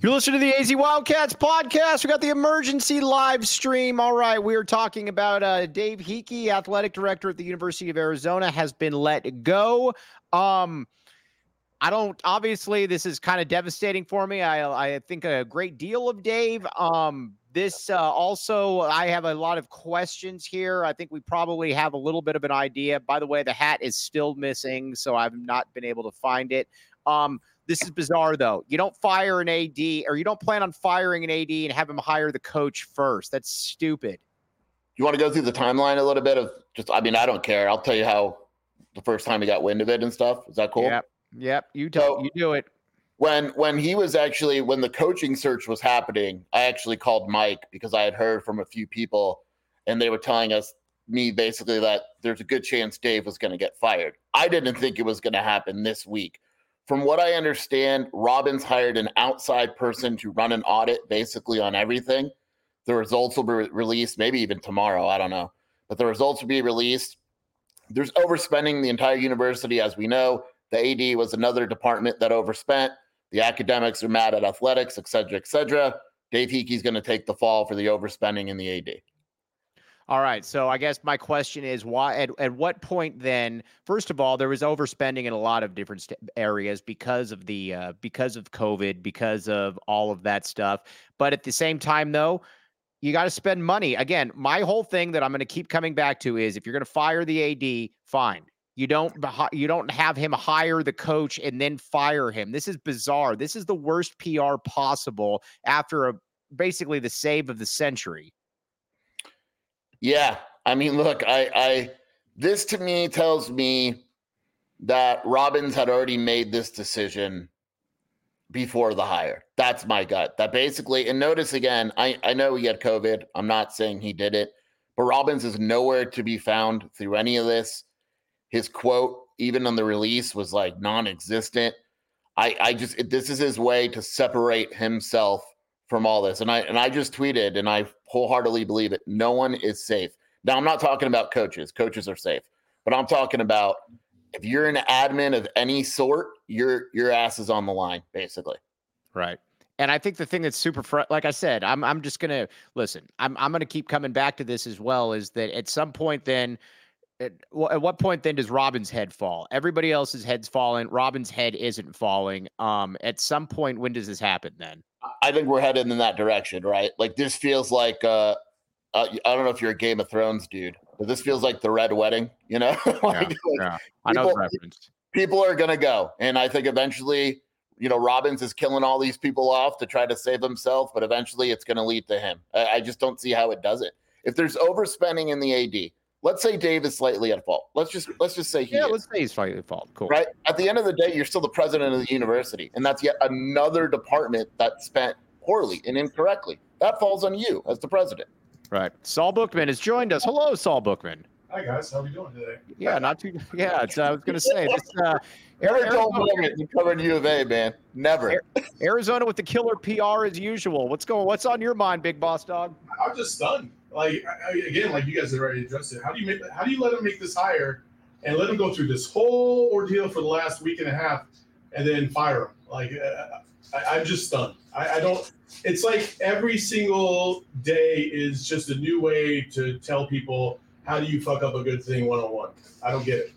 You're listening to the AZ Wildcats podcast. We got the emergency live stream. All right, we are talking about uh, Dave Heeke, athletic director at the University of Arizona, has been let go. Um, I don't. Obviously, this is kind of devastating for me. I I think a great deal of Dave. Um, this uh, also, I have a lot of questions here. I think we probably have a little bit of an idea. By the way, the hat is still missing, so I've not been able to find it. Um, this is bizarre, though. You don't fire an AD, or you don't plan on firing an AD and have him hire the coach first. That's stupid. You want to go through the timeline a little bit of just? I mean, I don't care. I'll tell you how the first time he got wind of it and stuff. Is that cool? Yep. Yep. You tell. So, you do it. When when he was actually when the coaching search was happening, I actually called Mike because I had heard from a few people, and they were telling us me basically that there's a good chance Dave was going to get fired. I didn't think it was going to happen this week from what I understand, Robbins hired an outside person to run an audit basically on everything. The results will be re- released maybe even tomorrow. I don't know. But the results will be released. There's overspending the entire university, as we know. The AD was another department that overspent. The academics are mad at athletics, et cetera, et cetera. Dave Heeke's going to take the fall for the overspending in the AD. All right. So I guess my question is why at, at what point then first of all there was overspending in a lot of different st- areas because of the uh, because of COVID because of all of that stuff. But at the same time though, you got to spend money. Again, my whole thing that I'm going to keep coming back to is if you're going to fire the AD, fine. You don't you don't have him hire the coach and then fire him. This is bizarre. This is the worst PR possible after a basically the save of the century. Yeah, I mean, look, I, I this to me tells me that Robbins had already made this decision before the hire. That's my gut. That basically, and notice again, I, I know he had COVID. I'm not saying he did it, but Robbins is nowhere to be found through any of this. His quote, even on the release, was like non-existent. I, I just this is his way to separate himself from all this. And I and I just tweeted, and I wholeheartedly believe it. No one is safe. Now I'm not talking about coaches. Coaches are safe, but I'm talking about if you're an admin of any sort, your your ass is on the line, basically. Right. And I think the thing that's super, fr- like I said, I'm I'm just gonna listen. I'm I'm gonna keep coming back to this as well. Is that at some point then at, at what point then does Robbins' head fall? Everybody else's head's falling. Robbins' head isn't falling. Um, at some point, when does this happen then? I think we're headed in that direction, right? Like this feels like uh, uh I don't know if you're a Game of Thrones dude, but this feels like the Red Wedding. You know, like, yeah, like yeah. I know the reference. People are gonna go, and I think eventually, you know, Robbins is killing all these people off to try to save himself, but eventually, it's going to lead to him. I, I just don't see how it does it. If there's overspending in the AD, let's say Dave is slightly at fault. Let's just let's just say he yeah. Is, let's say he's slightly at fault. Cool. Right. At the end of the day, you're still the president of the university, and that's yet another department that spent poorly and incorrectly. That falls on you as the president. Right. Saul Bookman has joined us. Hello, Saul Bookman. Hi guys, how are we doing today? Yeah, not too. Yeah, I was going to say this. Uh, Never told me you covered U of A, man. Never. Arizona with the killer PR as usual. What's going? What's on your mind, Big Boss Dog? I'm just stunned. Like I, again, like you guys have already addressed it. How do you make? How do you let them make this hire and let them go through this whole ordeal for the last week and a half, and then fire them? Like uh, I, am just stunned. I, I don't. It's like every single day is just a new way to tell people how do you fuck up a good thing one on one. I don't get it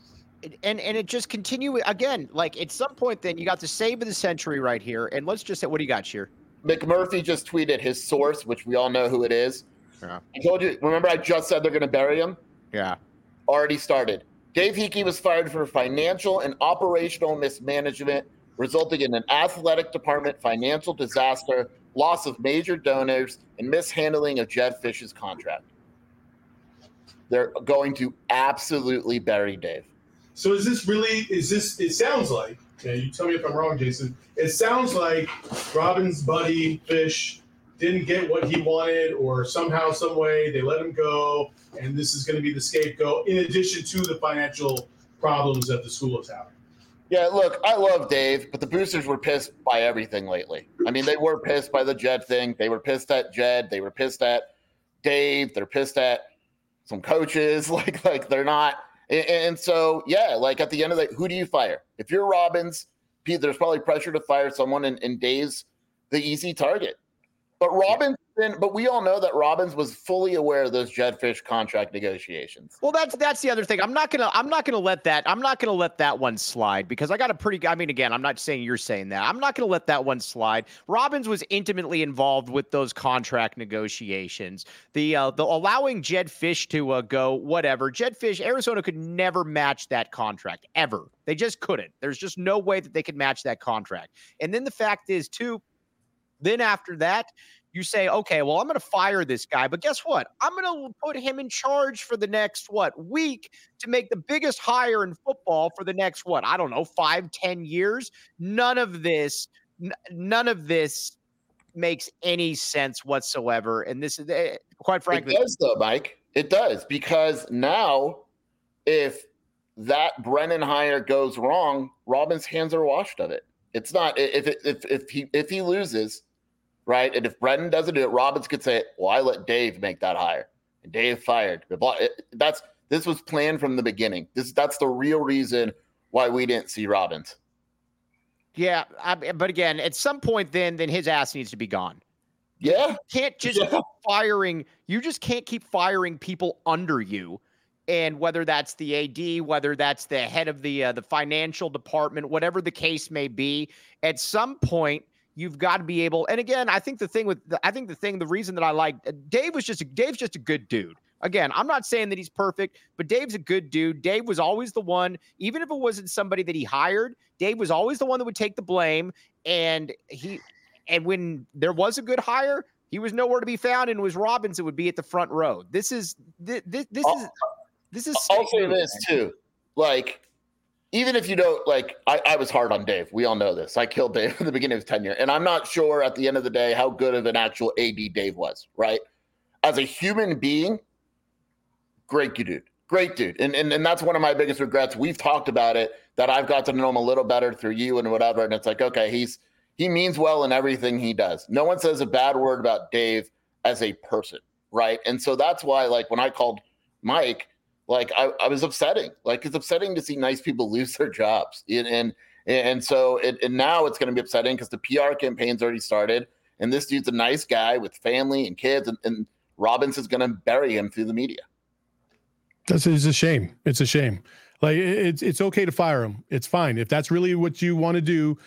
and and it just continue again. Like at some point, then you got the save of the century right here. And let's just say, what do you got, here? McMurphy just tweeted his source, which we all know who it is. Yeah. I told you. Remember, I just said they're going to bury him. Yeah. Already started. Dave Heeke was fired for financial and operational mismanagement, resulting in an athletic department financial disaster, loss of major donors, and mishandling of Jedd Fisch's contract. They're going to absolutely bury Dave. So is this really? Is this? It sounds like Yeah, you tell me if I'm wrong, Jason. It sounds like Robbins' buddy Fisch didn't get what he wanted, or somehow, some way, they let him go, and this is going to be the scapegoat. In addition to the financial problems that the school is having. Yeah, look, I love Dave, but the boosters were pissed by everything lately. I mean, they were pissed by the Jed thing. They were pissed at Jed. They were pissed at Dave. They're pissed at some coaches. Like, like they're not. And, and so, yeah, like at the end of the, who do you fire? If you're Robbins, Pete, there's probably pressure to fire someone, and, and Dave's the easy target. But Robbins, but we all know that Robbins was fully aware of those Jedd Fisch contract negotiations. Well, that's that's the other thing. I'm not gonna I'm not gonna let that I'm not gonna let that one slide because I got a pretty. I mean, again, I'm not saying you're saying that. I'm not gonna let that one slide. Robbins was intimately involved with those contract negotiations. The uh, the allowing Jedd Fisch to uh, go whatever. Jedd Fisch, Arizona could never match that contract ever. They just couldn't. There's just no way that they could match that contract. And then the fact is too then after that, you say, okay, well, I'm going to fire this guy, but guess what? I'm going to put him in charge for the next what week to make the biggest hire in football for the next what I don't know, five, ten years. None of this, n- none of this makes any sense whatsoever. And this is eh, quite frankly, it does though, Mike. It does because now, if that Brennan hire goes wrong, Robbins' hands are washed of it. It's not if if if he if he loses right? And if Brennan doesn't do it, Robbins could say, "Well, I let Dave make that hire, and Dave fired." That's this was planned from the beginning. This that's the real reason why we didn't see Robbins. Yeah, I, but again, at some point, then then his ass needs to be gone. Yeah, you can't just yeah. firing. You just can't keep firing people under you, and whether that's the AD, whether that's the head of the uh, the financial department, whatever the case may be, at some point You've got to be able. And again, I think the thing with the, I think the thing, the reason that I like uh, Dave was just a, Dave's just a good dude. Again, I'm not saying that he's perfect, but Dave's a good dude. Dave was always the one, even if it wasn't somebody that he hired, Dave was always the one that would take the blame. And he, and when there was a good hire, he was nowhere to be found, and it was Robbins that would be at the front row. This is this this, this is this is. I'll say this too, like even if you don't like, I, I, was hard on Dave. We all know this. I killed Dave at the beginning of his tenure, and I'm not sure at the end of the day how good of an actual AD Dave was. Right, as a human being, great dude, great dude, and and and that's one of my biggest regrets. We've talked about it that I've got to know him a little better through you and whatever, and it's like okay, he's he means well in everything he does. No one says a bad word about Dave as a person, right? And so that's why, like, when I called Mike like I, I was upsetting. Like it's upsetting to see nice people lose their jobs, and and, and so it, and now it's going to be upsetting because the PR campaign's already started, and this dude's a nice guy with family and kids, and, and Robbins is going to bury him through the media. That's it's a shame. It's a shame. Like it's it's okay to fire him. It's fine if that's really what you want to do.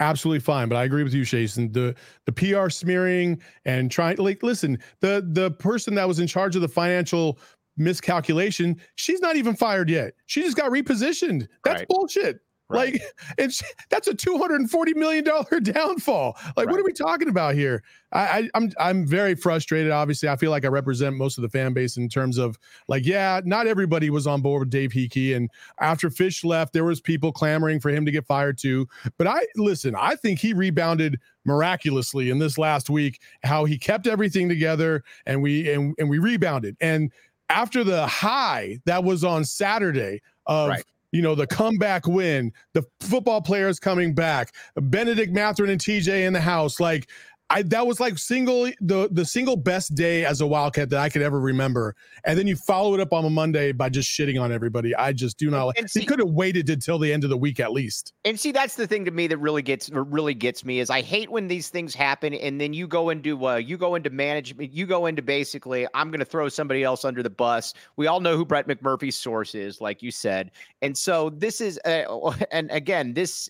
Absolutely fine, but I agree with you, Jason. The the PR smearing and trying like listen, the the person that was in charge of the financial miscalculation. She's not even fired yet. She just got repositioned. That's right. bullshit. Right. Like it's that's a two hundred and forty million dollar downfall. Like, right. what are we talking about here? I, I, I'm, I'm very frustrated. Obviously, I feel like I represent most of the fan base in terms of like, yeah, not everybody was on board with Dave Heeke, and after Fisch left, there was people clamoring for him to get fired too. But I listen, I think he rebounded miraculously in this last week. How he kept everything together, and we and and we rebounded and after the high that was on Saturday of right. you know the comeback win, the football players coming back, Benedict Mathurin and TJ in the house, like I that was like single the the single best day as a Wildcat that I could ever remember. And then you follow it up on a Monday by just shitting on everybody. I just do not like. he could have waited until the end of the week at least. And see, that's the thing to me that really gets really gets me is I hate when these things happen and then you go into uh, you go into management, you go into basically I'm going to throw somebody else under the bus. We all know who Brett McMurphy's source is, like you said, and so this is uh, and again this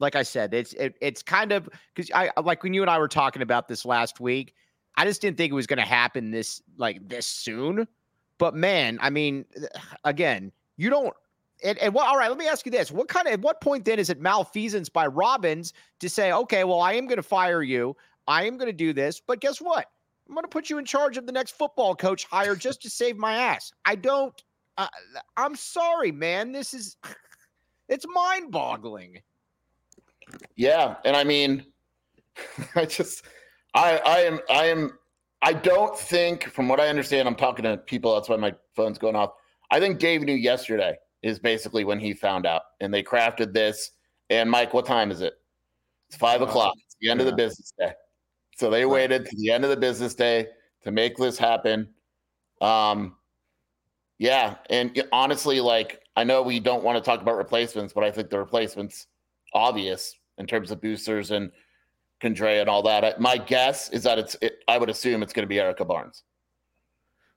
like I said, it's it, it's kind of because I like when you and I were talking about this last week. I just didn't think it was going to happen this like this soon. But man, I mean, again, you don't. And, and what? All right, let me ask you this: What kind of? At what point then is it malfeasance by Robbins to say, okay, well, I am going to fire you. I am going to do this, but guess what? I'm going to put you in charge of the next football coach hire just to save my ass. I don't. Uh, I'm sorry, man. This is. It's mind-boggling. Yeah, and I mean, I just, I, I am, I am, I don't think, from what I understand, I'm talking to people. That's why my phone's going off. I think Dave knew yesterday is basically when he found out, and they crafted this. And Mike, what time is it? It's five o'clock. It's the end yeah. of the business day. So they waited to the end of the business day to make this happen. Um, yeah, and honestly, like I know we don't want to talk about replacements, but I think the replacements obvious in terms of boosters and Candrea and all that. My guess is that it's. It, I would assume it's going to be Erica Barnes.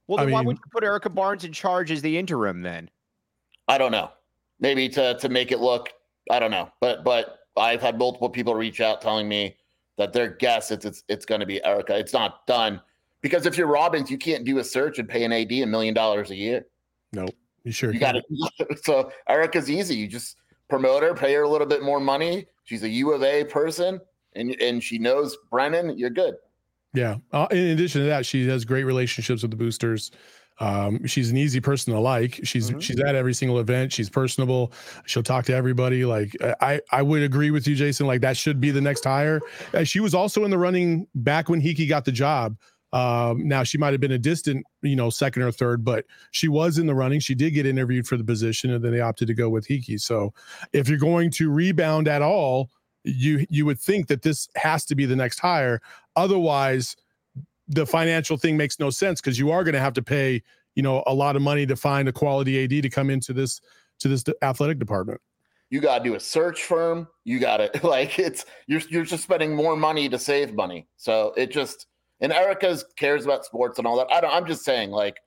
Well, then I mean, why would you put Erica Barnes in charge as the interim then? I don't know. Maybe to to make it look. I don't know, but but I've had multiple people reach out telling me that their guess it's it's it's going to be Erica. It's not done because if you're Robbins, you can't do a search and pay an AD a million dollars a year. Nope, you sure you got it. So Erica's easy. You just promote her, pay her a little bit more money. She's a U of A person, and and she knows Brennan. You're good. Yeah. Uh, in addition to that, she has great relationships with the boosters. Um, she's an easy person to like. She's mm-hmm. she's at every single event. She's personable. She'll talk to everybody. Like I I would agree with you, Jason. Like that should be the next hire. Uh, she was also in the running back when Heeke got the job. Um, now she might have been a distant, you know, second or third, but she was in the running. She did get interviewed for the position, and then they opted to go with Heeke. So, if you're going to rebound at all, you you would think that this has to be the next hire. Otherwise, the financial thing makes no sense because you are going to have to pay, you know, a lot of money to find a quality AD to come into this to this athletic department. You got to do a search firm. You got to like it's you're you're just spending more money to save money. So it just and Erica's cares about sports and all that. I don't. I'm just saying, like,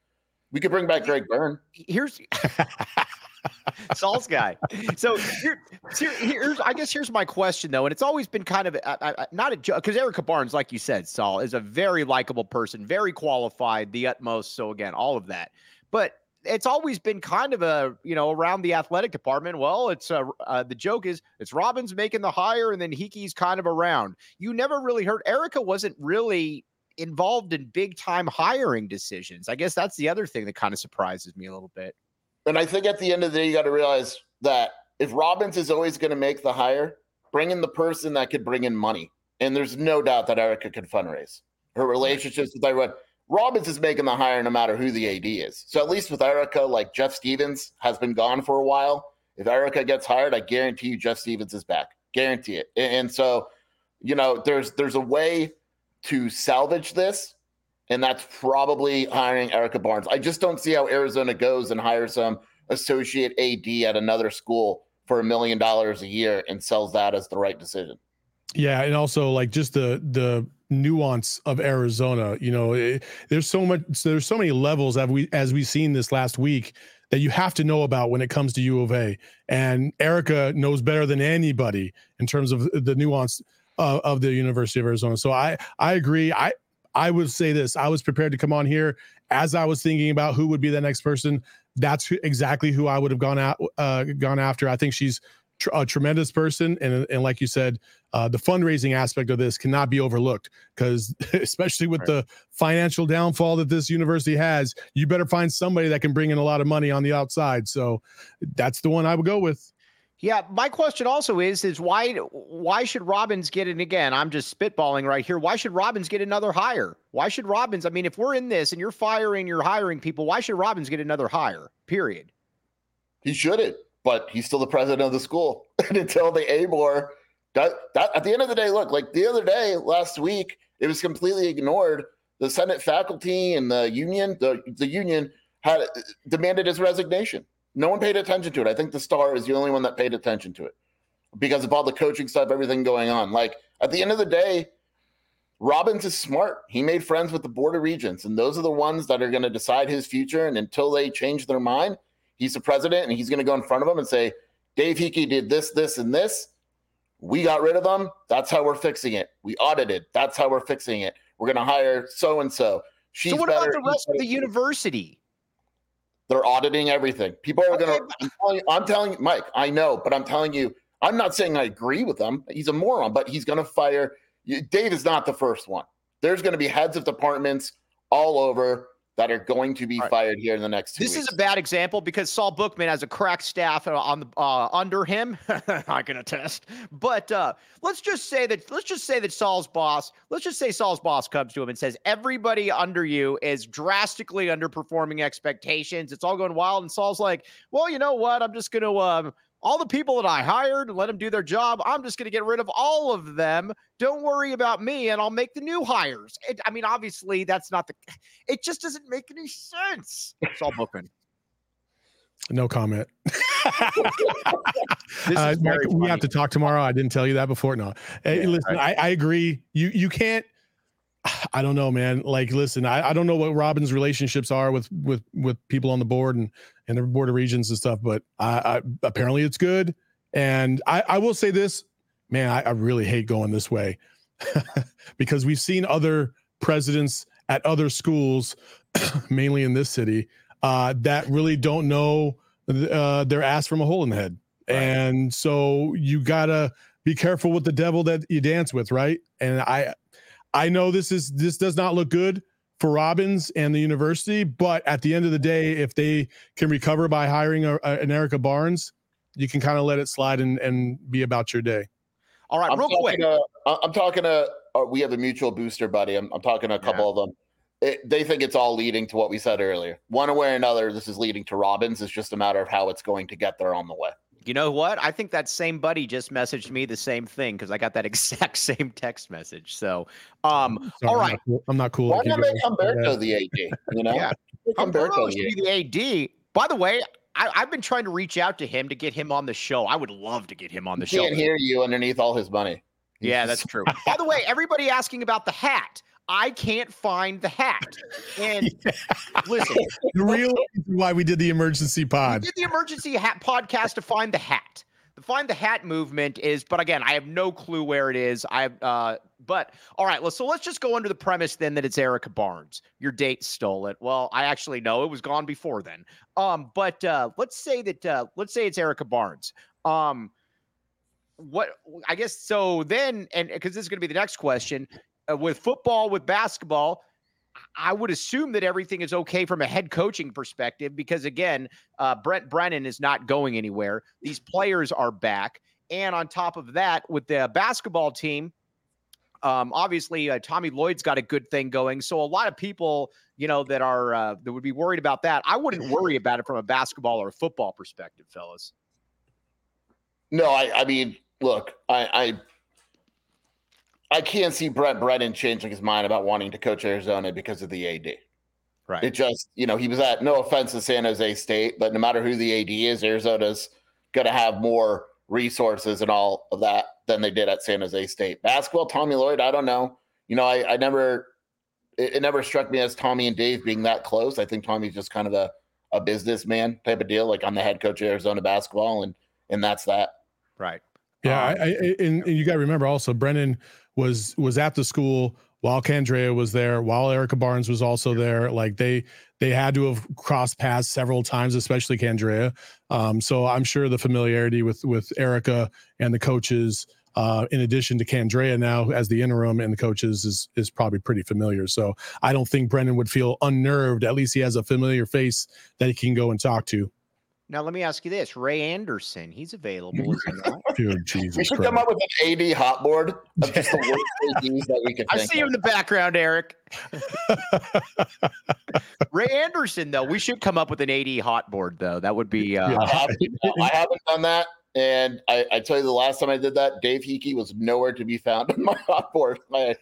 we could bring back Greg Byrne. Here's Saul's guy. So here, here, here's, I guess here's my question though, and it's always been kind of uh, uh, not a joke because Erica Barnes, like you said, Saul is a very likable person, very qualified, the utmost. So again, all of that, but it's always been kind of a you know around the athletic department. Well, it's uh, uh, the joke is it's Robbins making the hire and then Heeke's kind of around. You never really heard Erica wasn't really involved in big time hiring decisions. I guess that's the other thing that kind of surprises me a little bit. And I think at the end of the day, you got to realize that if Robbins is always going to make the hire, bring in the person that could bring in money. And there's no doubt that Erica could fundraise. Her relationships with everyone. Robbins is making the hire no matter who the AD is. So at least with Erica, like Jeff Stevens has been gone for a while. If Erica gets hired, I guarantee you Jeff Stevens is back. Guarantee it. And so, you know, there's there's a way to salvage this, and that's probably hiring Erica Barnes. I just don't see how Arizona goes and hires some associate AD at another school for a million dollars a year and sells that as the right decision. Yeah, and also like just the the nuance of Arizona. You know, it, there's so much. There's so many levels as we as we've seen this last week that you have to know about when it comes to U of A. And Erica knows better than anybody in terms of the nuance uh, of the University of Arizona. So I I agree. I I would say this. I was prepared to come on here as I was thinking about who would be the next person. That's who, exactly who I would have gone out uh, gone after. I think she's tr- a tremendous person, and and like you said, uh, the fundraising aspect of this cannot be overlooked because especially with right. the financial downfall that this university has, you better find somebody that can bring in a lot of money on the outside. So that's the one I would go with. Yeah, my question also is is why why should Robbins get it again? I'm just spitballing right here. Why should Robbins get another hire? Why should Robbins? I mean, if we're in this and you're firing, you're hiring people, why should Robbins get another hire? Period. He shouldn't, but he's still the president of the school. and until the ABOR that, that at the end of the day, look, like the other day, last week, it was completely ignored. The Senate faculty and the union, the, the union had demanded his resignation. No one paid attention to it. I think the star is the only one that paid attention to it because of all the coaching stuff, everything going on. Like at the end of the day, Robbins is smart. He made friends with the Board of Regents, and those are the ones that are going to decide his future. And until they change their mind, he's the president and he's going to go in front of them and say, Dave Heeke did this, this, and this. We got rid of them. That's how we're fixing it. We audited. That's how we're fixing it. We're going to hire so and so. So what about the rest of the university? They're auditing everything. People are going to. I'm telling, you, I'm telling Mike. I know, but I'm telling you, I'm not saying I agree with him. He's a moron, but he's going to fire. Dave is not the first one. There's going to be heads of departments all over that are going to be Right. fired here in the next two This weeks. is a bad example because Saul Bookman has a crack staff uh, on the uh, under him. I can attest. But uh, let's just say that let's just say that Saul's boss. Let's just say Saul's boss comes to him and says everybody under you is drastically underperforming expectations. It's all going wild, and Saul's like, "Well, you know what? I'm just going to um, all the people that I hired and let them do their job. I'm just going to get rid of all of them. Don't worry about me, and I'll make the new hires." It, I mean, obviously, that's not the. It just doesn't make any sense. It's all Bookman. No comment. This Uh, Mike, we have to talk tomorrow. I didn't tell you that before. No, Hey, Yeah, listen, I, I agree. You you can't. I don't know, man. Like, listen, I, I don't know what Robbins' relationships are with with with people on the board and and the board of regents and stuff, but I, I apparently it's good. And I I will say this, man, I, I really hate going this way because we've seen other presidents at other schools, mainly in this city, uh, that really don't know uh, their ass from a hole in the head. And so you gotta be careful with the devil that you dance with, right? And I I know this is this does not look good for Robbins and the university, but at the end of the day, if they can recover by hiring a, a- an Erica Barnes, you can kind of let it slide and, and be about your day. All right, I'm real quick. talking to, I- I'm talking to. Uh, we have a mutual booster buddy. I'm, I'm talking to a couple of them. It, they think it's all leading to what we said earlier. One way or another, this is leading to Robbins. It's just a matter of how it's going to get there on the way. You know what? I think that same buddy just messaged me the same thing because I got that exact same text message. So, um, Sorry, all I'm not cool- I'm not cool. Why not make guys. Humberto the AD? You know, Yeah. Make Humberto Humberto the should be the AD. By the way, I, I've been trying to reach out to him to get him on the show. I would love to get him on the AD. show. Can't hear you underneath all his money. Yeah, that's true. By the way, everybody asking about the hat. I can't find the hat. And listen, the real reason why we did the emergency we pod. did the emergency hat podcast to find the hat. The find the hat movement is, but again, I have no clue where it is. I uh, but all right, well, so let's just go under the premise then that it's Erica Barnes. Your date stole it. Well, I actually know it was gone before then. Um, but uh, let's say that uh, let's say it's Erica Barnes. Um, what I guess so then, and because this is going to be the next question uh, with football, with basketball, I would assume that everything is okay from a head coaching perspective because again, uh, Brent Brennan is not going anywhere. These players are back, and on top of that, with the basketball team, um, obviously uh, Tommy Lloyd's got a good thing going. So a lot of people, you know, that are uh, that would be worried about that. I wouldn't worry about it from a basketball or a football perspective, fellas. No, I, I mean, look, I, I I can't see Brent Brennan changing his mind about wanting to coach Arizona because of the AD. Right. It just, you know, he was at no offense to San Jose State, but no matter who the AD is, Arizona's going to have more resources and all of that than they did at San Jose State. Basketball, Tommy Lloyd, I don't know. You know, I, I never, it, it never struck me as Tommy and Dave being that close. I think Tommy's just kind of a, a businessman type of deal. Like I'm the head coach of Arizona basketball, and and that's that. right. Yeah, Um, I, I, and, and you got to remember also, Brennan was was at the school while Candrea was there, while Erica Barnes was also there. Like they they had to have crossed paths several times, especially Candrea. Um, so I'm sure the familiarity with with Erica and the coaches, uh, in addition to Candrea now as the interim and the coaches, is is probably pretty familiar. So I don't think Brennan would feel unnerved. At least he has a familiar face that he can go and talk to. Now let me ask you this: Ray Anderson, he's available, is he not? Dude, We should Christ. come up with an AD hot board of just the worst ADs that we could I think see you in the background, Eric. Ray Anderson, though, we should come up with an AD hot board, though. That would be uh, Yeah. I haven't, I haven't done that. And I, I tell you, the last time I did that, Dave Heeke was nowhere to be found on my hot board. My,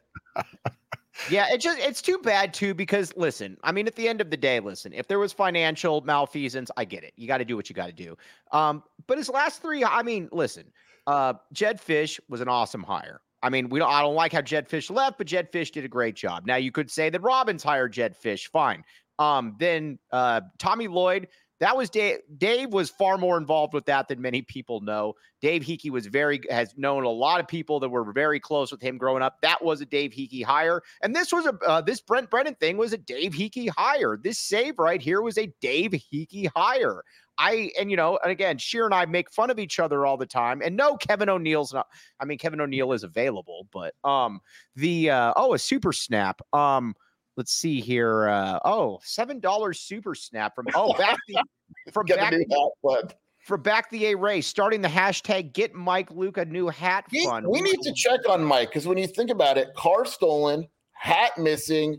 Yeah, it just it's too bad too because listen, I mean at the end of the day, listen, if there was financial malfeasance, I get it. You got to do what you got to do. Um, but his last three, I mean, listen, uh, Jedd Fisch was an awesome hire. I mean, we don't I don't like how Jedd Fisch left, but Jedd Fisch did a great job. Now you could say that Robbins hired Jedd Fisch, fine. Um, then uh Tommy Lloyd, that was Dave. Dave was far more involved with that than many people know. Dave Heeke was very has known a lot of people that were very close with him growing up. That was a Dave Heeke hire, and this was a uh, this Brent Brennan thing was a Dave Heeke hire. This save right here was a Dave Heeke hire. I and you know, and again, Scheer and I make fun of each other all the time. And no, Kevin O'Neill's not. I mean, Kevin O'Neill is available, but um, the uh, oh, a super snap. Um, let's see here. Uh, oh, seven dollars super snap from oh back the from a back bud. from back the A Ray, starting the hashtag get Mike Luke a new hat We, fund. we need to check on Mike because when you think about it, car stolen, hat missing,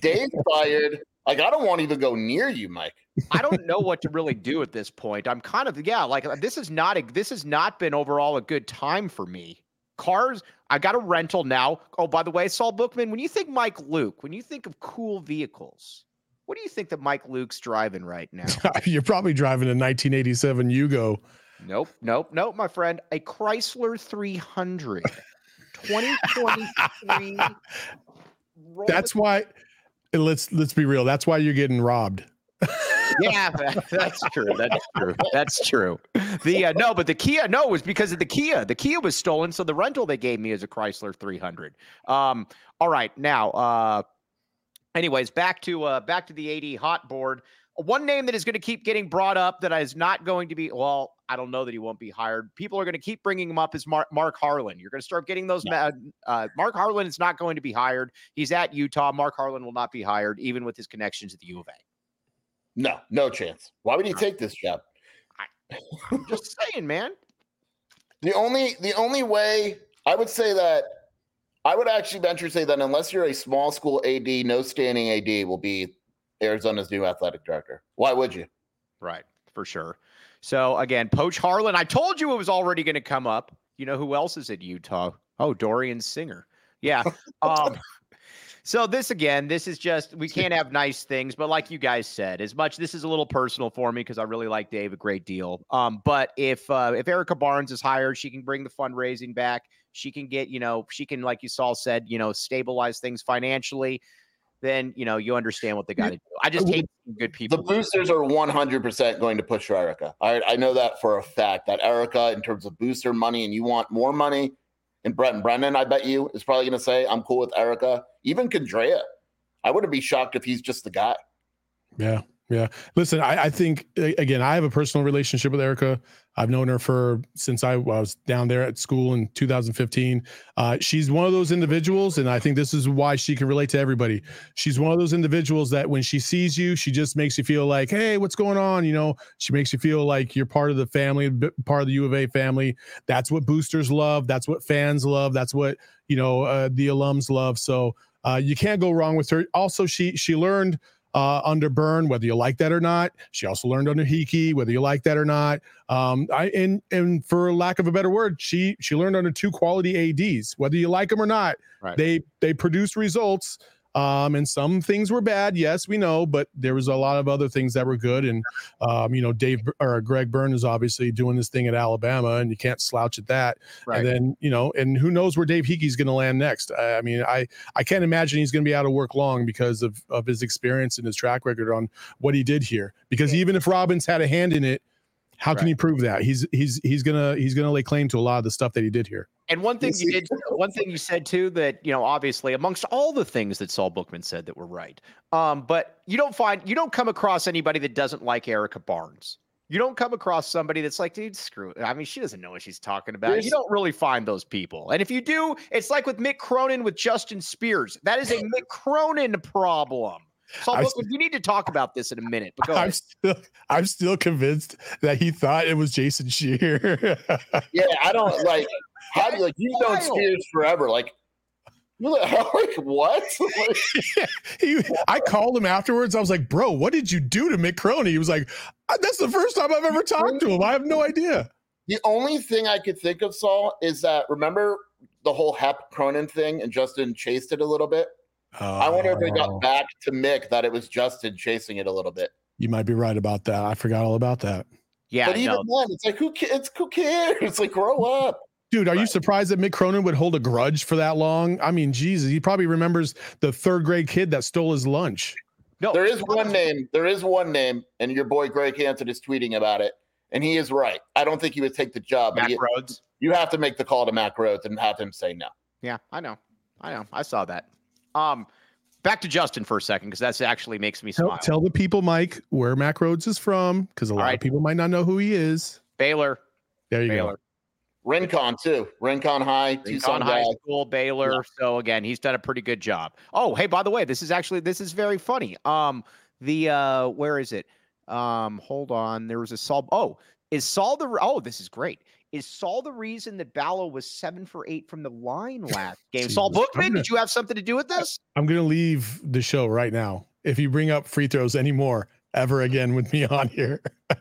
Dave fired. Like I don't want to even go near you, Mike. I don't know what to really do at this point. I'm kind of yeah, like this is not a this has not been overall a good time for me. Cars, I got a rental now. Oh, by the way, Saul Bookman, when you think Mike Luke, when you think of cool vehicles, what do you think that Mike Luke's driving right now? You're probably driving a 1987 Yugo. nope, nope, nope, my friend. A Chrysler 300. 2023. That's why. Let's let's be real. That's why you're getting robbed. Yeah, that's true. That's true. That's true. The uh, no, but the Kia no it was because of the Kia. The Kia was stolen, so the rental they gave me is a Chrysler 300. Um, all right, now, uh, anyways, back to uh, back to the AD hot board. One name that is going to keep getting brought up that is not going to be well. I don't know that he won't be hired. People are going to keep bringing him up as Mark, Mark Harlan. You're going to start getting those. ma- Uh, Mark Harlan is not going to be hired. He's at Utah. Mark Harlan will not be hired, even with his connections at the U of A. No, no chance. Why would he take this job? I'm just saying, man. The only the only way I would say that I would actually venture to say that unless you're a small school AD, no standing AD will be Arizona's new athletic director. Why would you? Right, for sure. So again, Poach Harlan. I told you it was already going to come up. You know who else is at Utah? Oh, Dorian Singer. Yeah. Um, so this again, this is just we can't have nice things, but like you guys said, as much this is a little personal for me because I really like Dave a great deal. Um, but if uh, if Erica Barnes is hired, she can bring the fundraising back. She can get, you know, she can, like you Saul said, you know, stabilize things financially. Then you know you understand what they got to do. I just hate good people. The boosters are 100% going to push for Erica. I, I know that for a fact that Erica, in terms of booster money, and you want more money, and Brent Brennan, I bet you, is probably going to say, I'm cool with Erica. Even Candrea. I wouldn't be shocked if he's just the guy. Yeah. Yeah. Listen, I, I think again, I have a personal relationship with Erica. I've known her for since I was down there at school in 2015. Uh, she's one of those individuals, and I think this is why she can relate to everybody. She's one of those individuals that when she sees you, she just makes you feel like, hey, what's going on? You know, she makes you feel like you're part of the family, part of the U of A family. That's what boosters love. That's what fans love. That's what you know uh, the alums love. So uh, you can't go wrong with her. Also, she she learned uh, under Byrne, whether you like that or not. She also learned under Heeke, whether you like that or not. Um, I and and for lack of a better word, she she learned under two quality ads, whether you like them or not. Right. They they produce results. Um, and some things were bad, yes, we know, but there was a lot of other things that were good. And um, you know, Dave or Greg Byrne is obviously doing this thing at Alabama, and you can't slouch at that. Right. And then you know, and who knows where Dave Heeke's going to land next? I, I mean, I I can't imagine he's going to be out of work long because of of his experience and his track record on what he did here. Because even if Robbins had a hand in it, how can Right. he prove that? He's he's he's gonna he's gonna lay claim to a lot of the stuff that he did here. And one thing you did, one thing you said too, that you know, obviously, amongst all the things that Saul Bookman said that were right, um, but you don't find you don't come across anybody that doesn't like Erica Barnes. You don't come across somebody that's like, dude, screw it. I mean, she doesn't know what she's talking about. There's- You don't really find those people. And if you do, it's like with Mick Cronin with Justin Spears. That is a Mick Cronin problem. Saul I s- Bookman, you need to talk about this in a minute. But go I'm still I'm still convinced that he thought it was Jason Scheer. Yeah, I don't like how do you like you've known Spears forever. Like you're like, like what? Like, he, I called him afterwards. I was like, "Bro, what did you do to Mick Cronin?" He was like, "Uh, "That's the first time I've ever talked to him. I have no idea." the only thing I could think of, Saul, is that remember the whole Hep Cronin thing and Justin chased it a little bit. I wonder if it Oh, got back to Mick that it was Justin chasing it a little bit. You might be right about that. I forgot all about that. Yeah, but even no, then, it's like who ca- it's who cares? It's like grow up. Dude, are you surprised that Mick Cronin would hold a grudge for that long? I mean, Jesus, he probably remembers the third grade kid that stole his lunch. no. There is one name. There is one name, and your boy Greg Hansen is tweeting about it, and he is right. I don't think he would take the job, Mac he- Rhodes. you have to make the call to Mack Rhoades and have him say no. Yeah, I know. I know. I saw that. Um, back to Justin for a second because that's actually makes me Tell, smile. tell the people, Mike, where Mack Rhoades is from, because a lot right. of people might not know who he is. Baylor, There you Baylor. Rincon too. Rincon High, Rincon Tucson High guy. School, Baylor. So again, he's done a pretty good job. Oh, hey, by the way, this is actually this is very funny. Um, the uh, where is it? Um, hold on. There was a Saul. Oh, is Saul the? Oh, this is great. Is Saul the reason that Ballo was seven for eight from the line last game? Saul Bookman, I'm did you have something to do with this? I'm gonna leave the show right now. If you bring up free throws anymore ever again with me on here,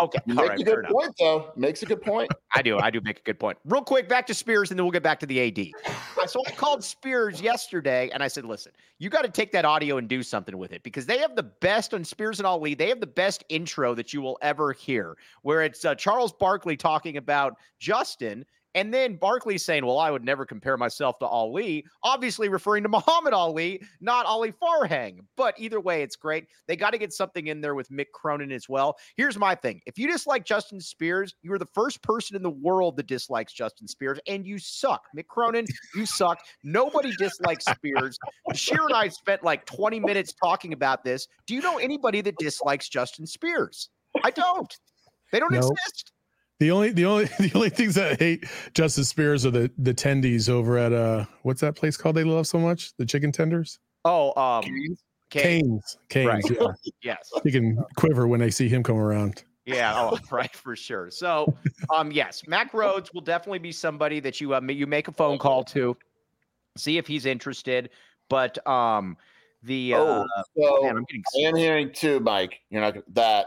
Okay, You all Makes right, a good enough. point though. Makes a good point. I do. I do make a good point. Real quick, back to Spears, and then we'll get back to the AD. I- So I called Spears yesterday, and I said, "Listen, you got to take that audio and do something with it because they have the best on Spears and Ali. They have the best intro that you will ever hear, where it's uh, Charles Barkley talking about Justin." And then Barkley saying, Well, I would never compare myself to Ali, obviously referring to Muhammad Ali, not Ali Farhang. But either way, it's great. They got to get something in there with Mick Cronin as well. Here's my thing if you dislike Justin Spears, you are the first person in the world that dislikes Justin Spears, and you suck. Mick Cronin, you suck. Nobody dislikes Spears. Scheer and I spent like 20 minutes talking about this. Do you know anybody that dislikes Justin Spears? I don't. They don't exist. The only the only the only things that I hate Justin Spears are the the tendies over at uh what's that place called they love so much? The chicken tenders? Oh, um, Canes? Canes. Canes. Right. Yeah. Yes. You can quiver when they see him come around. Yeah, oh, right, for sure. So, um, yes, Mack Rhoades will definitely be somebody that you uh, you make a phone call to, see if he's interested. But um, the uh, Oh, so man, I'm getting I am hearing too, Mike. You're not that.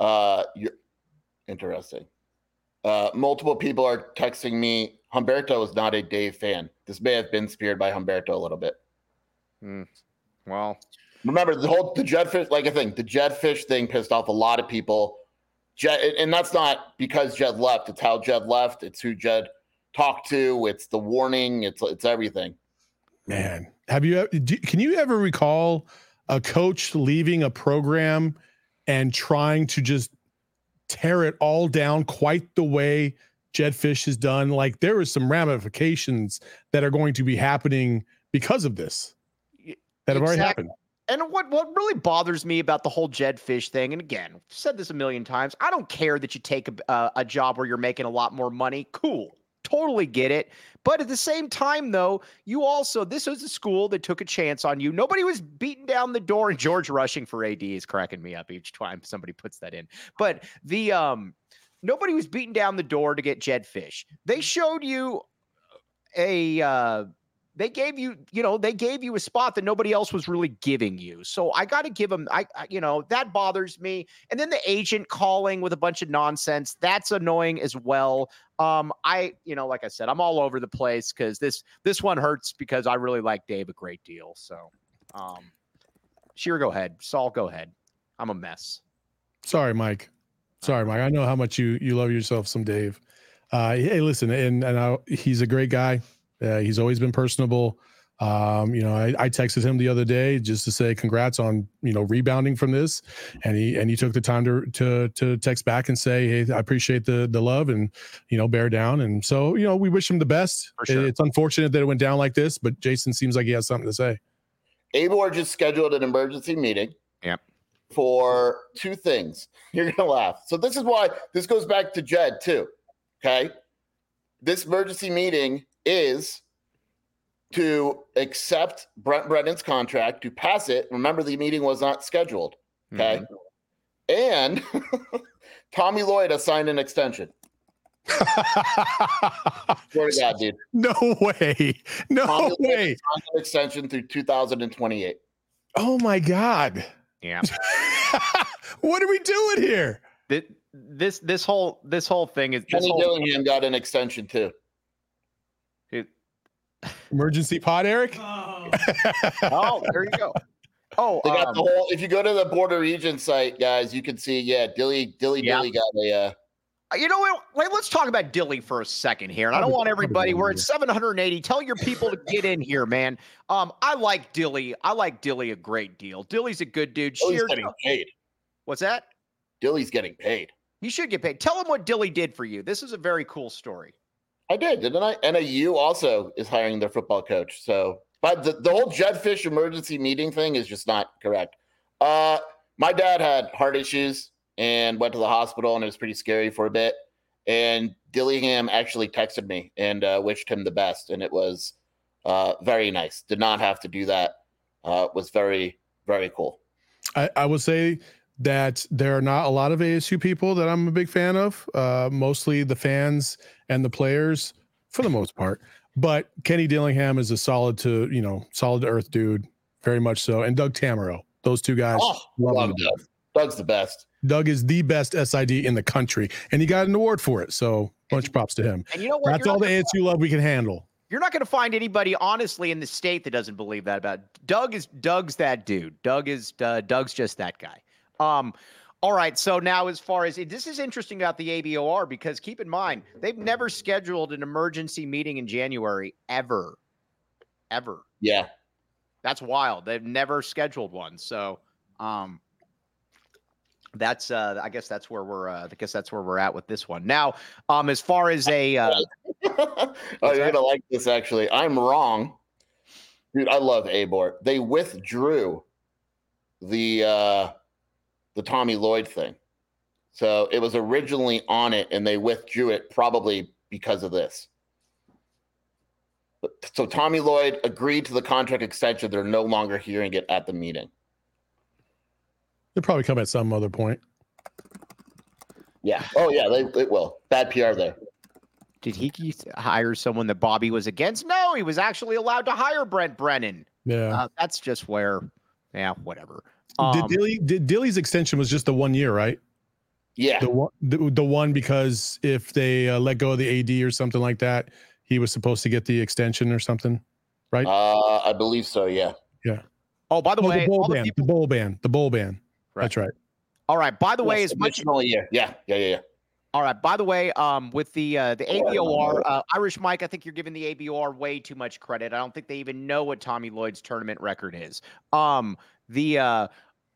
Uh, you're interesting. Uh, multiple people are texting me. Humberto is not a Dave fan. This may have been speared by Humberto a little bit. well, Remember the whole the Jedd Fisch, like I think the Jedd Fisch thing pissed off a lot of people. Jed, and that's not because Jed left. It's how Jed left. It's who Jed talked to. It's the warning. It's it's everything. Man, have you ever, do, can you ever recall a coach leaving a program and trying to just tear it all down quite the way Jedd Fisch has done? Like there is some ramifications that are going to be happening because of this that have already happened. And what what really bothers me about the whole Jedd Fisch thing, and again, I've said this a million times, I don't care that you take a, a a job where you're making a lot more money. Cool, totally get it. But at the same time, though, you also this was a school that took a chance on you. Nobody was beating down the door, and George rushing for AD is cracking me up each time somebody puts that in. But the um, nobody was beating down the door to get Jedd Fisch. They showed you a uh they gave you, you know, they gave you a spot that nobody else was really giving you. So I got to give them, I, I, you know, that bothers me. And then the agent calling with a bunch of nonsense, that's annoying as well. Um, I, you know, like I said, I'm all over the place because this this one hurts because I really like Dave a great deal. So, um, Scheer, go ahead. Saul, go ahead. I'm a mess. Sorry, Mike. Sorry, Mike. I know how much you you love yourself some Dave. Uh, hey, listen, and and I, he's a great guy. Uh, he's always been personable. Um, you know, I, I texted him the other day just to say congrats on you know rebounding from this, and he and he took the time to to to text back and say, hey, I appreciate the the love and you know bear down. And so you know we wish him the best. Sure. It- it's unfortunate that it went down like this, but Jason seems like he has something to say. Abor just scheduled an emergency meeting. Yep. For two things. You're gonna laugh. So this is why this goes back to Jed too. Okay. This emergency meeting is to accept Brent Brennan's contract, to pass it. Remember, the meeting was not scheduled. Okay. Mm-hmm. And Tommy Lloyd has signed an extension. Swear to God, dude. no way, no Tommy way. signed an extension through 2028. Oh my god. Yeah. what are we doing here? Th- This this whole this whole thing is this Kenny whole, Dillingham got an extension too. It- Emergency pod, Eric? oh, there you go. Oh, They got um, the whole. If you go to the Board of Regents site, guys, you can see. Yeah, Dilly, Dilly, Yeah. Dilly got a. Uh, You know what? Like, let's talk about Dilly for a second here. And I don't want everybody. We're at 780. Tell your people to get in here, man. Um, I like Dilly. I like Dilly a great deal. Dilly's a good dude. Dilly's Scheer, getting paid. what's that? Dilly's getting paid. You should get paid. Tell him what Dilly did for you. This is a very cool story. I did, didn't I? NAU also is hiring their football coach. So, but the, the whole Jedd Fisch emergency meeting thing is just not correct. Uh, my dad had heart issues and went to the hospital, and it was pretty scary for a bit. And Dillingham actually texted me and uh, wished him the best, and it was uh, very nice. Did not have to do that. Uh, was very very cool. I, I would say that there are not a lot of ASU people that I'm a big fan of. Uh, mostly the fans and the players, for the most part. But Kenny Dillingham is a solid to you know solid to earth dude, very much so. And Doug Tammaro, those two guys. Oh, love Doug. Doug's the best. Doug is the best SID in the country, and he got an award for it. So bunch of props to him. And you know what? That's all the ASU love we can handle. You're not going to find anybody, honestly, in the state that doesn't believe that about Doug. Is Doug's that dude? Doug is uh, Doug's just that guy. Um, all right. So now, as far as this is interesting about the ABOR because keep in mind they've never scheduled an emergency meeting in January ever, ever. Yeah, that's wild. They've never scheduled one. So, um, that's uh i guess that's where we're uh, i guess that's where we're at with this one now um as far as a uh oh you're gonna like this actually i'm wrong dude i love abort they withdrew the uh the tommy lloyd thing so it was originally on it and they withdrew it probably because of this so tommy lloyd agreed to the contract extension they're no longer hearing it at the meeting They'll probably come at some other point. Yeah. Oh yeah, they it will. Bad PR there. Did he hire someone that Bobby was against? No, he was actually allowed to hire Brent Brennan. Yeah. Uh, that's just where, yeah, whatever. Um, did Dilly did Dilly's extension was just the one year, right? Yeah. The one, the, the one because if they uh, let go of the AD or something like that, he was supposed to get the extension or something, right? Uh, I believe so. Yeah. Yeah. Oh, by the oh, way, the bowl ban, the, people- the bowl ban, the bowl ban. Right. That's right. All right. By the way, as much year. Yeah, yeah, yeah, yeah. All right. By the way, um, with the uh, the ABOR, uh, Irish Mike, I think you're giving the ABOR way too much credit. I don't think they even know what Tommy Lloyd's tournament record is. Um, the uh,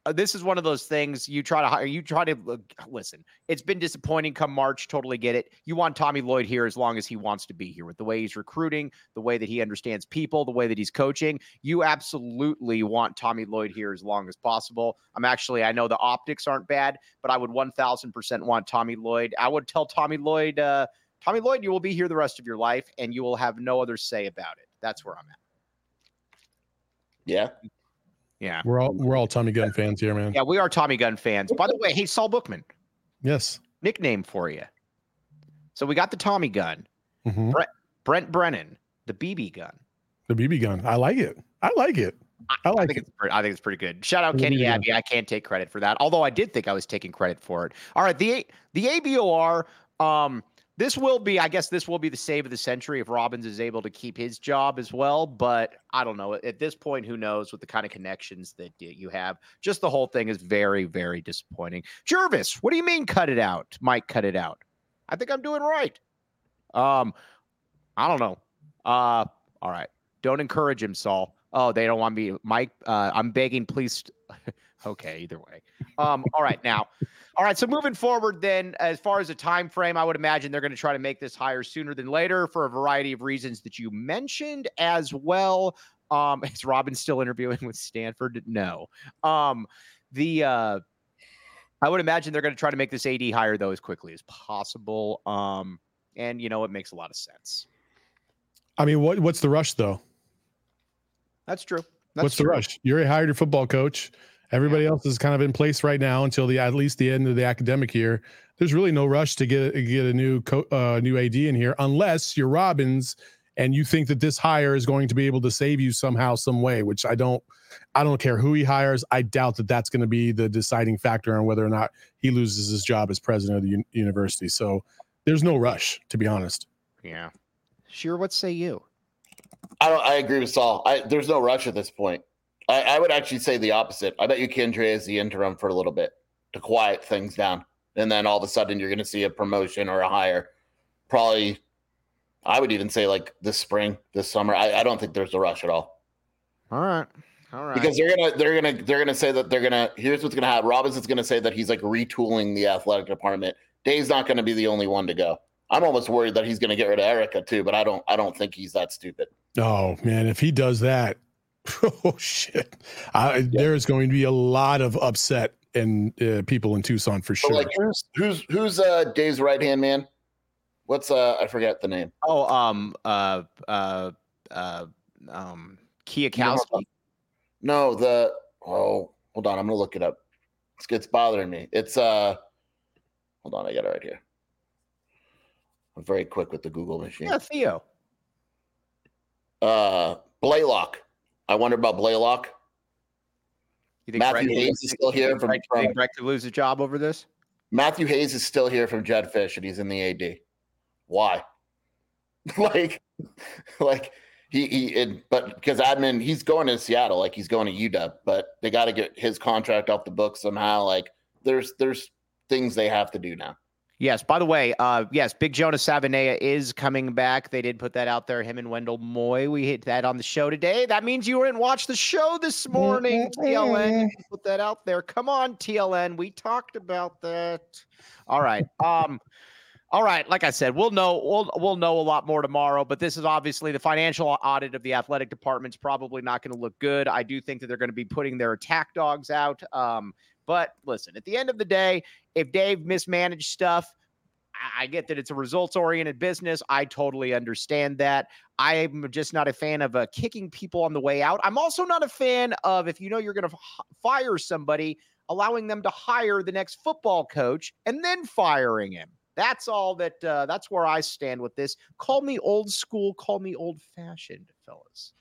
this is one of those things you try to hire. You try to uh, listen. It's been disappointing come March. Totally get it. You want Tommy Lloyd here as long as he wants to be here with the way he's recruiting, the way that he understands people, the way that he's coaching. You absolutely want Tommy Lloyd here as long as possible. I'm actually, I know the optics aren't bad, but I would 1000% want Tommy Lloyd. I would tell Tommy Lloyd, uh, Tommy Lloyd, you will be here the rest of your life and you will have no other say about it. That's where I'm at. Yeah. Yeah. We're all we're all Tommy Gun fans here, man. Yeah, we are Tommy Gun fans. By the way, hey Saul Bookman. Yes. Nickname for you. So we got the Tommy gun. Mm-hmm. Brent, Brent Brennan, the BB gun. The BB gun. I like it. I like it. I like I think it. It's pretty, I think it's pretty good. Shout out Kenny Abbey. I can't take credit for that. Although I did think I was taking credit for it. All right, the the ABOR um this will be, I guess, this will be the save of the century if Robbins is able to keep his job as well. But I don't know. At this point, who knows with the kind of connections that you have? Just the whole thing is very, very disappointing. Jervis, what do you mean cut it out? Mike, cut it out. I think I'm doing right. Um, I don't know. Uh, all right. Don't encourage him, Saul. Oh, they don't want me. Mike, uh, I'm begging, please. okay, either way. Um, all right, now. All right, so moving forward, then, as far as a time frame, I would imagine they're going to try to make this higher sooner than later for a variety of reasons that you mentioned as well. Um, is Robin still interviewing with Stanford? No. Um, the uh, I would imagine they're going to try to make this AD higher though as quickly as possible. Um, and you know it makes a lot of sense. I mean, what what's the rush though? That's true. That's what's true. the rush? You're a hired football coach. Everybody else is kind of in place right now until the at least the end of the academic year. There's really no rush to get get a new co- uh, new AD in here unless you're Robbins and you think that this hire is going to be able to save you somehow, some way. Which I don't. I don't care who he hires. I doubt that that's going to be the deciding factor on whether or not he loses his job as president of the un- university. So there's no rush, to be honest. Yeah. Sure. What say you? I don't. I agree with Saul. I, there's no rush at this point. I, I, would actually say the opposite. I bet you Candrea is the interim for a little bit to quiet things down, and then all of a sudden you're going to see a promotion or a hire. Probably, I would even say like this spring, this summer. I, I don't think there's a rush at all. All right. All right. Because they're gonna they're gonna they're gonna say that they're gonna here's what's gonna happen. Robinson's gonna say that he's like retooling the athletic department. Day's not gonna be the only one to go. I'm almost worried that he's gonna get rid of Erica too, but I don't I don't think he's that stupid. Oh man, if he does that, oh shit! I, yeah. There is going to be a lot of upset and uh, people in Tucson for sure. like who's who's who's uh Dave's right hand man? What's uh? I forget the name. Oh, um, uh, uh, uh, um, Kiakowski. No, the oh, hold on. I'm gonna look it up. It's, it's bothering me. It's uh, hold on. I got it right here. I'm very quick with the Google machine. Yeah, Theo. Uh, Blaylock. I wonder about Blaylock. You think Matthew Greg- Hayes is still here from- from- Greg could lose his job over this? Matthew Hayes is still here from Jedd Fisch, and he's in the AD. Why? like, like he he. It, but because admin, he's going to Seattle, like he's going to UW, but they got to get his contract off the book somehow. Like, there's there's things they have to do now. Yes. By the way, uh, yes, Big Jonas Savaiinaea is coming back. They did put that out there. Him and Wendell Moy. We hit that on the show today. That means you didn't watch the show this morning. TLN, put that out there. Come on, TLN. We talked about that. All right. Um. All right, like I said, we'll know we'll we'll know a lot more tomorrow. But this is obviously the financial audit of the athletic department's probably not going to look good. I do think that they're going to be putting their attack dogs out. Um, but listen, at the end of the day, if Dave mismanaged stuff, I- get that it's a results oriented business. I totally understand that. I'm just not a fan of uh, kicking people on the way out. I'm also not a fan of if you know you're going to fire somebody, allowing them to hire the next football coach and then firing him. That's all that. Uh, that's where I stand with this. Call me old school. Call me old fashioned, fellas.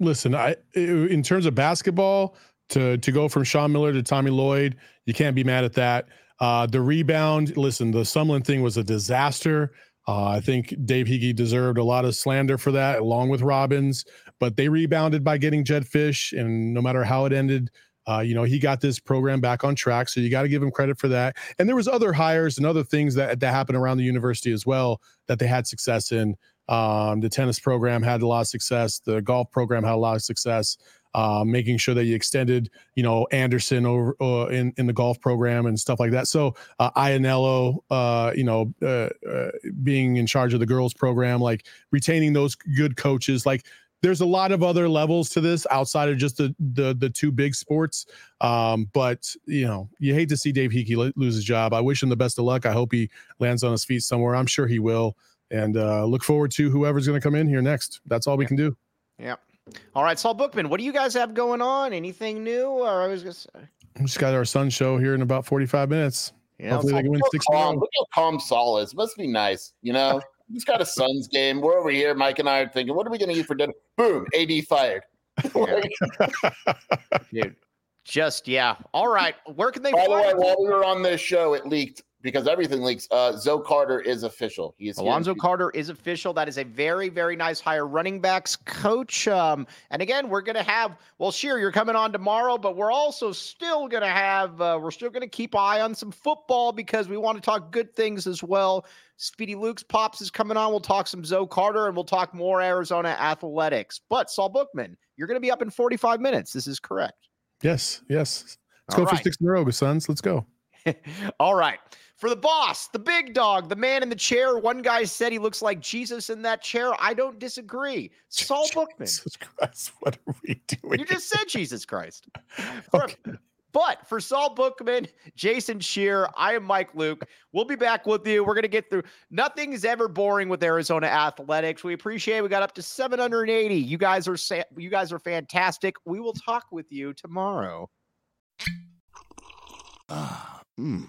Listen, I in terms of basketball, to to go from Sean Miller to Tommy Lloyd, you can't be mad at that. Uh, the rebound, listen, the Sumlin thing was a disaster. Uh, I think Dave Heeke deserved a lot of slander for that, along with Robbins. But they rebounded by getting Jedd Fisch, and no matter how it ended, uh, you know he got this program back on track. So you got to give him credit for that. And there was other hires and other things that that happened around the university as well that they had success in. Um, the tennis program had a lot of success. The golf program had a lot of success. Uh, making sure that you extended, you know, Anderson over uh, in in the golf program and stuff like that. So uh, Ianello, uh, you know, uh, uh, being in charge of the girls program, like retaining those good coaches, like. There's a lot of other levels to this outside of just the the the two big sports. Um, but you know, you hate to see Dave Heeke lose his job. I wish him the best of luck. I hope he lands on his feet somewhere. I'm sure he will. And uh, look forward to whoever's going to come in here next. That's all we can do. Yep. All right, Saul Bookman, what do you guys have going on? Anything new? Or I was gonna say, We just got our Sun show here in about 45 minutes. you know, Hopefully they can win Look six how calm, look how calm Saul is. Must be nice, you know. He's got a Suns game. We're over here. Mike and I are thinking, what are we going to eat for dinner? Boom, AD fired. Dude. Just yeah. All right. Where can they by the way, while we were on this show, it leaked because everything leaks. Uh, Zoe Carter is official. He is here Alonzo Houston. Carter is official. That is a very, very nice hire. Running backs coach. Um, and again, we're gonna have well, sure, you're coming on tomorrow, but we're also still gonna have uh, we're still gonna keep eye on some football because we want to talk good things as well. Speedy Luke's pops is coming on. We'll talk some Zoe Carter and we'll talk more Arizona athletics. But Saul Bookman, you're gonna be up in 45 minutes. This is correct. Yes, yes. Let's All go for right. six in a row, Suns. Let's go. All right. For the boss, the big dog, the man in the chair. One guy said he looks like Jesus in that chair. I don't disagree. Saul Bookman. Jesus Christ, what are we doing? You just said Jesus Christ. Okay. But for Saul Bookman, Jason Scheer, I am Mike Luke. We'll be back with you. We're going to get through. Nothing's ever boring with Arizona athletics. We appreciate. It. We got up to 780. You guys are sa- you guys are fantastic. We will talk with you tomorrow. Ah, mmm.